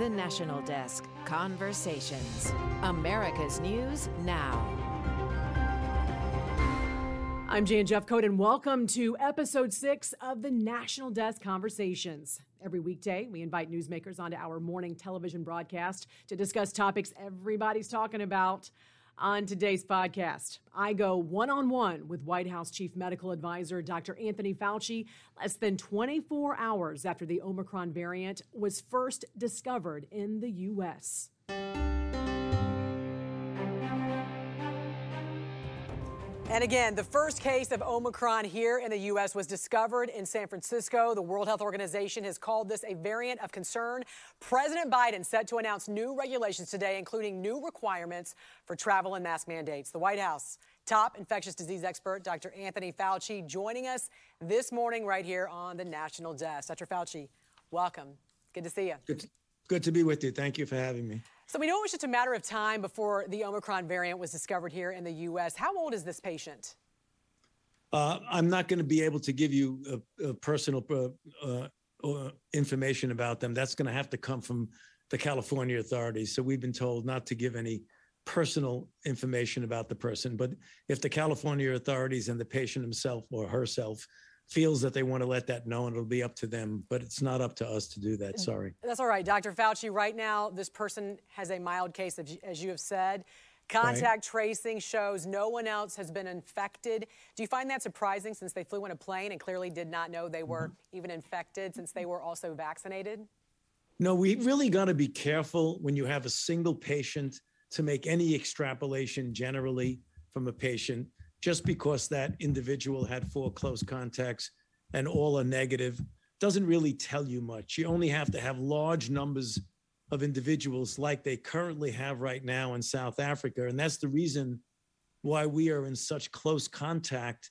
The National Desk Conversations. America's News Now. I'm Jan Jeffcoat, and welcome to episode six of the National Desk Conversations. Every weekday, we invite newsmakers onto our morning television broadcast to discuss topics everybody's talking about. On today's podcast, I go one on one with White House Chief Medical Advisor Dr. Anthony Fauci less than 24 hours after the Omicron variant was first discovered in the U.S. And again, the first case of Omicron here in the U.S. was discovered in San Francisco. The World Health Organization has called this a variant of concern. President Biden set to announce new regulations today, including new requirements for travel and mask mandates. The White House top infectious disease expert, Dr. Anthony Fauci, joining us this morning right here on the National Desk. Dr. Fauci, welcome. Good to see you. Good, good to be with you. Thank you for having me. So we know it was just a matter of time before the Omicron variant was discovered here in the U.S. How old is this patient? Uh, I'm not going to be able to give you a, a personal uh, uh, information about them. That's going to have to come from the California authorities. So we've been told not to give any personal information about the person. But if the California authorities and the patient himself or herself feels that they want to let that know, and it'll be up to them. But it's not up to us to do that. Sorry. That's all right, Dr. Fauci. Right now, this person has a mild case, as you have said. Contact right. tracing shows no one else has been infected. Do you find that surprising since they flew in a plane and clearly did not know they were mm-hmm. even infected since they were also vaccinated? No, we really got to be careful when you have a single patient to make any extrapolation generally from a patient just because that individual had four close contacts and all are negative doesn't really tell you much. You only have to have large numbers of individuals like they currently have right now in South Africa. And that's the reason why we are in such close contact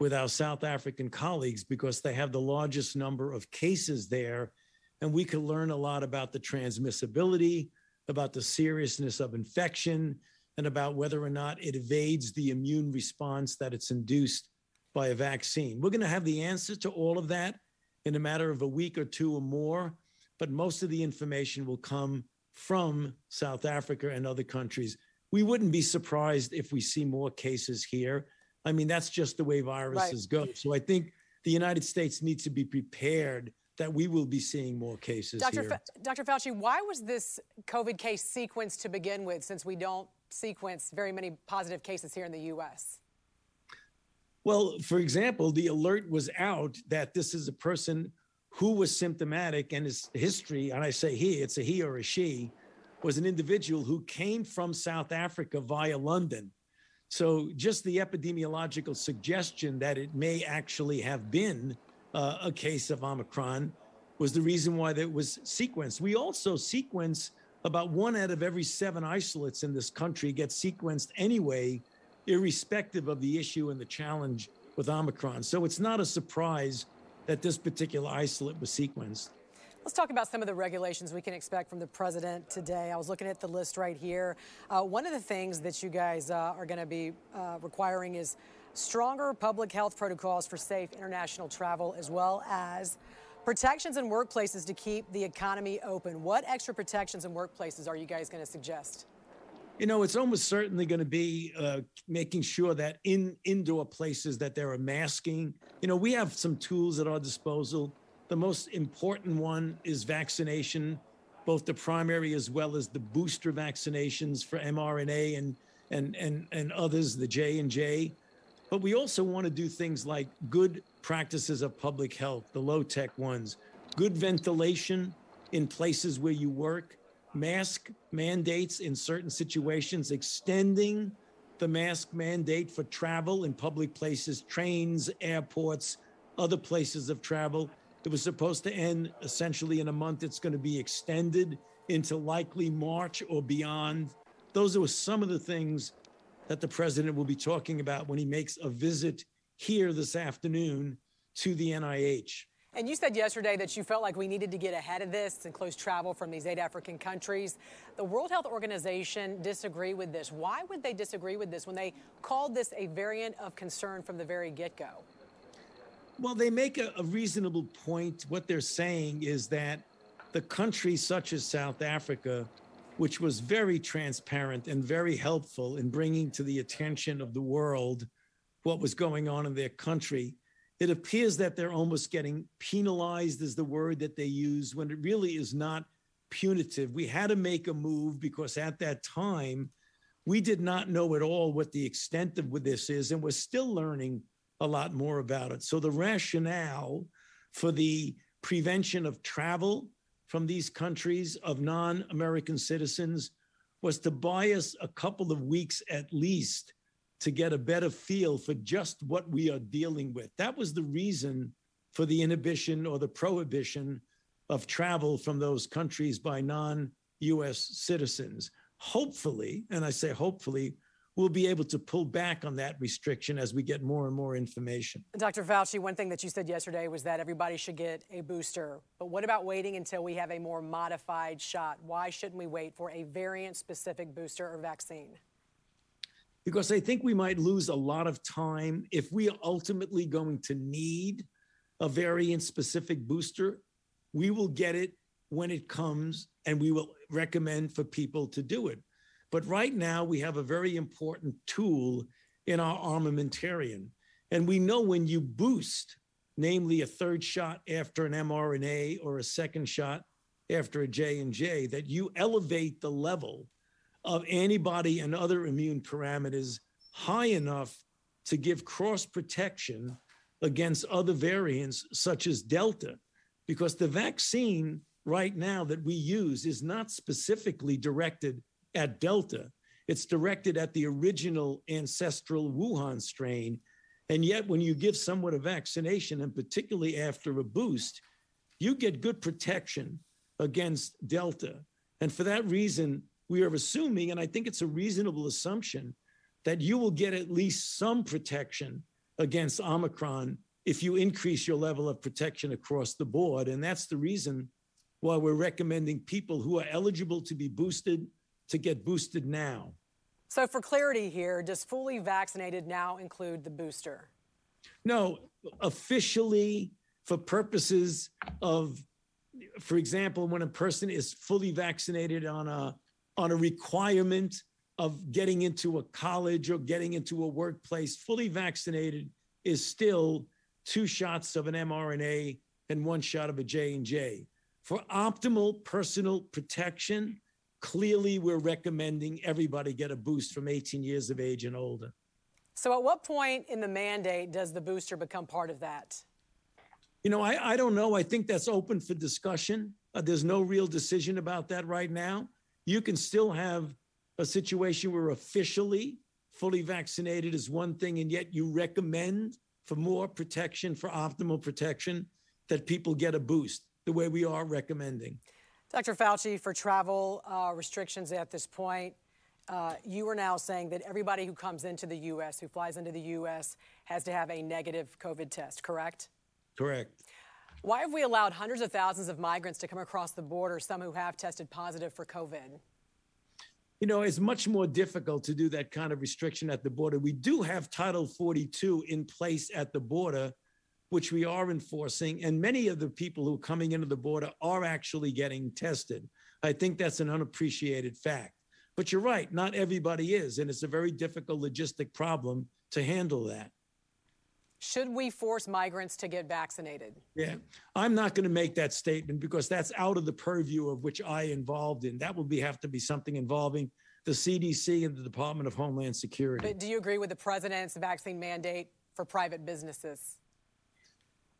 with our South African colleagues because they have the largest number of cases there. And we can learn a lot about the transmissibility, about the seriousness of infection, and about whether or not it evades the immune response that it's induced by a vaccine. We're going to have the answer to all of that in a matter of a week or two or more, but most of the information will come from South Africa and other countries. We wouldn't be surprised if we see more cases here. I mean, that's just the way viruses right. go. So I think the United States needs to be prepared that we will be seeing more cases Dr. here. Fa- Dr. Fauci, why was this COVID case sequenced to begin with since we don't sequence very many positive cases here in the US? Well, for example, the alert was out that this is a person who was symptomatic and his history, and I say he, it's a he or a she, was an individual who came from South Africa via London. So just the epidemiological suggestion that it may actually have been uh, a case of Omicron was the reason why that was sequenced. We also sequence about one out of every seven isolates in this country gets sequenced anyway, irrespective of the issue and the challenge with Omicron. So it's not a surprise that this particular isolate was sequenced. Let's talk about some of the regulations we can expect from the president today. I was looking at the list right here. Uh, one of the things that you guys uh, are going to be uh, requiring is stronger public health protocols for safe international travel, as well as Protections in workplaces to keep the economy open. What extra protections in workplaces are you guys going to suggest? You know, it's almost certainly going to be uh, making sure that in indoor places that there are masking. You know, we have some tools at our disposal. The most important one is vaccination, both the primary as well as the booster vaccinations for mRNA and and and and others, the J and J. But we also want to do things like good practices of public health, the low tech ones, good ventilation in places where you work, mask mandates in certain situations, extending the mask mandate for travel in public places, trains, airports, other places of travel. It was supposed to end essentially in a month. It's going to be extended into likely March or beyond. Those are some of the things that the president will be talking about when he makes a visit here this afternoon to the NIH. And you said yesterday that you felt like we needed to get ahead of this and close travel from these eight African countries. The World Health Organization disagree with this. Why would they disagree with this when they called this a variant of concern from the very get go? Well, they make a, a reasonable point. What they're saying is that the countries such as South Africa, which was very transparent and very helpful in bringing to the attention of the world what was going on in their country, it appears that they're almost getting penalized, is the word that they use, when it really is not punitive. We had to make a move because at that time, we did not know at all what the extent of this is, and we're still learning a lot more about it. So the rationale for the prevention of travel from these countries of non-American citizens was to buy us a couple of weeks at least to get a better feel for just what we are dealing with. That was the reason for the inhibition or the prohibition of travel from those countries by non-US citizens. Hopefully, and I say hopefully, we'll be able to pull back on that restriction as we get more and more information. Dr. Fauci, one thing that you said yesterday was that everybody should get a booster. But what about waiting until we have a more modified shot? Why shouldn't we wait for a variant specific booster or vaccine? Because I think we might lose a lot of time if we are ultimately going to need a variant specific booster. We will get it when it comes and we will recommend for people to do it. But right now, we have a very important tool in our armamentarium. And we know when you boost, namely a third shot after an mRNA or a second shot after a J&J, that you elevate the level of antibody and other immune parameters high enough to give cross protection against other variants such as Delta, because the vaccine right now that we use is not specifically directed at Delta. It's directed at the original ancestral Wuhan strain. And yet, when you give someone a vaccination, and particularly after a boost, you get good protection against Delta. And for that reason, we are assuming, and I think it's a reasonable assumption, that you will get at least some protection against Omicron if you increase your level of protection across the board. And that's the reason why we're recommending people who are eligible to be boosted to get boosted now. So, for clarity here, does fully vaccinated now include the booster? No, officially, for purposes of, for example, when a person is fully vaccinated on a on a requirement of getting into a college or getting into a workplace, fully vaccinated is still two shots of an mRNA and one shot of a J&J. For optimal personal protection, clearly we're recommending everybody get a boost from 18 years of age and older. So at what point in the mandate does the booster become part of that? You know, I, I don't know. I think that's open for discussion. Uh, there's no real decision about that right now you can still have a situation where officially fully vaccinated is one thing, and yet you recommend for more protection, for optimal protection, that people get a boost the way we are recommending. Dr. Fauci, for travel uh, restrictions at this point, uh, you are now saying that everybody who comes into the U.S., who flies into the U.S., has to have a negative COVID test, correct? Correct. Why have we allowed hundreds of thousands of migrants to come across the border, some who have tested positive for COVID? You know, it's much more difficult to do that kind of restriction at the border. We do have Title 42 in place at the border, which we are enforcing. And many of the people who are coming into the border are actually getting tested. I think that's an unappreciated fact. But you're right, not everybody is. And it's a very difficult logistic problem to handle that. Should we force migrants to get vaccinated? Yeah, I'm not going to make that statement because that's out of the purview of which I involved in. That will be have to be something involving the CDC and the Department of Homeland Security. But do you agree with the president's vaccine mandate for private businesses?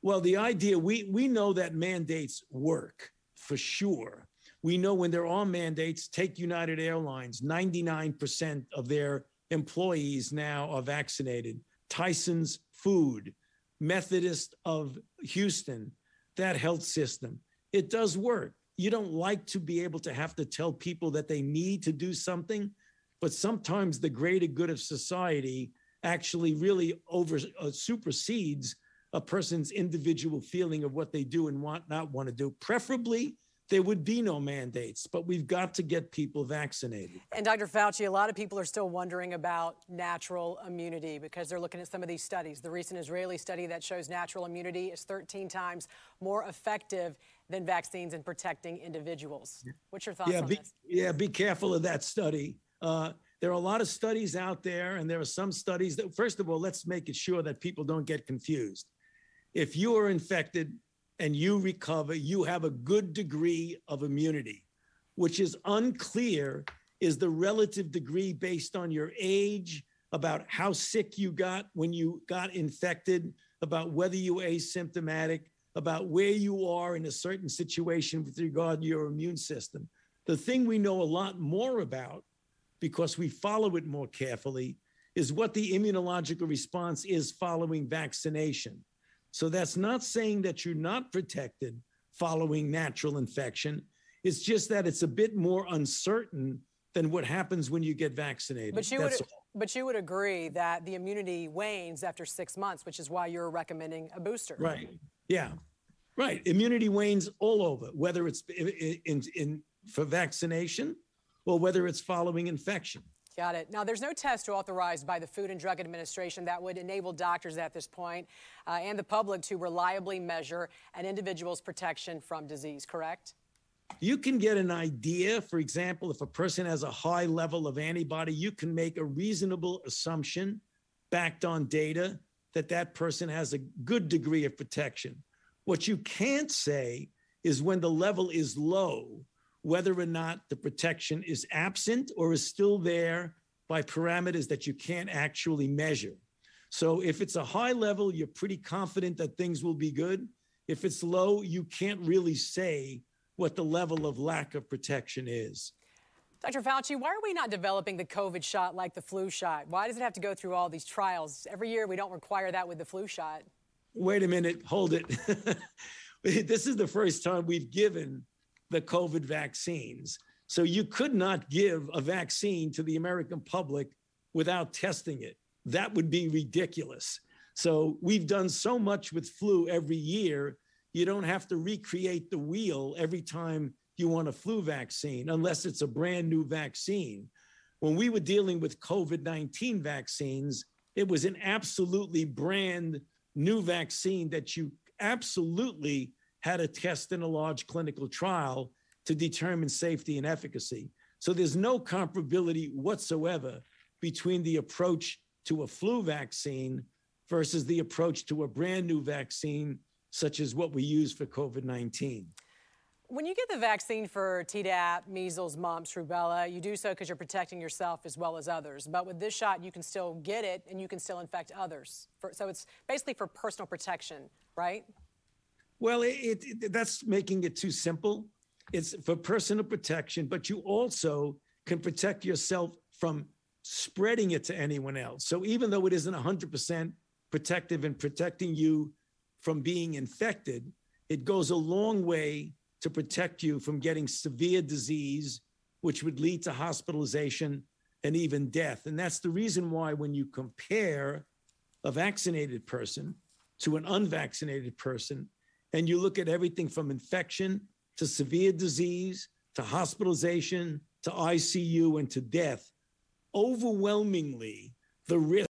Well, the idea we we know that mandates work for sure. We know when there are mandates, take United Airlines, 99% of their employees now are vaccinated. Tyson's food, Methodist of Houston, that health system. It does work. You don't like to be able to have to tell people that they need to do something, but sometimes the greater good of society actually really over uh, supersedes a person's individual feeling of what they do and want not want to do. Preferably, there would be no mandates, but we've got to get people vaccinated. And Dr. Fauci, a lot of people are still wondering about natural immunity because they're looking at some of these studies. The recent Israeli study that shows natural immunity is 13 times more effective than vaccines in protecting individuals. What's your thoughts yeah, on be, this? Yeah, be careful of that study. Uh, there are a lot of studies out there, and there are some studies that, first of all, let's make it sure that people don't get confused. If you are infected and you recover, you have a good degree of immunity, which is unclear is the relative degree based on your age, about how sick you got when you got infected, about whether you asymptomatic, about where you are in a certain situation with regard to your immune system. The thing we know a lot more about, because we follow it more carefully, is what the immunological response is following vaccination. So that's not saying that you're not protected following natural infection. It's just that it's a bit more uncertain than what happens when you get vaccinated. But you would, but you would agree that the immunity wanes after six months, which is why you're recommending a booster. Right. Yeah. Right. Immunity wanes all over, whether it's in, in, in for vaccination or whether it's following infection. Got it. Now, there's no test authorized by the Food and Drug Administration that would enable doctors at this point, uh, and the public to reliably measure an individual's protection from disease, correct? You can get an idea. For example, if a person has a high level of antibody, you can make a reasonable assumption backed on data that that person has a good degree of protection. What you can't say is when the level is low, whether or not the protection is absent or is still there by parameters that you can't actually measure. So if it's a high level, you're pretty confident that things will be good. If it's low, you can't really say what the level of lack of protection is. Dr. Fauci, why are we not developing the COVID shot like the flu shot? Why does it have to go through all these trials? Every year we don't require that with the flu shot. Wait a minute, hold it. this is the first time we've given the COVID vaccines. So you could not give a vaccine to the American public without testing it. That would be ridiculous. So we've done so much with flu every year, you don't have to recreate the wheel every time you want a flu vaccine, unless it's a brand new vaccine. When we were dealing with COVID 19 vaccines, it was an absolutely brand new vaccine that you absolutely had to test in a large clinical trial to determine safety and efficacy. So there's no comparability whatsoever between the approach to a flu vaccine versus the approach to a brand new vaccine, such as what we use for COVID 19. When you get the vaccine for Tdap, measles, mumps, rubella, you do so because you're protecting yourself as well as others. But with this shot, you can still get it and you can still infect others. For, so it's basically for personal protection, right? Well, it, it, that's making it too simple. It's for personal protection, but you also can protect yourself from spreading it to anyone else. So even though it isn't 100% protective in protecting you from being infected, it goes a long way to protect you from getting severe disease, which would lead to hospitalization and even death. And that's the reason why, when you compare a vaccinated person to an unvaccinated person, and you look at everything from infection to severe disease to hospitalization to ICU and to death, overwhelmingly, the risk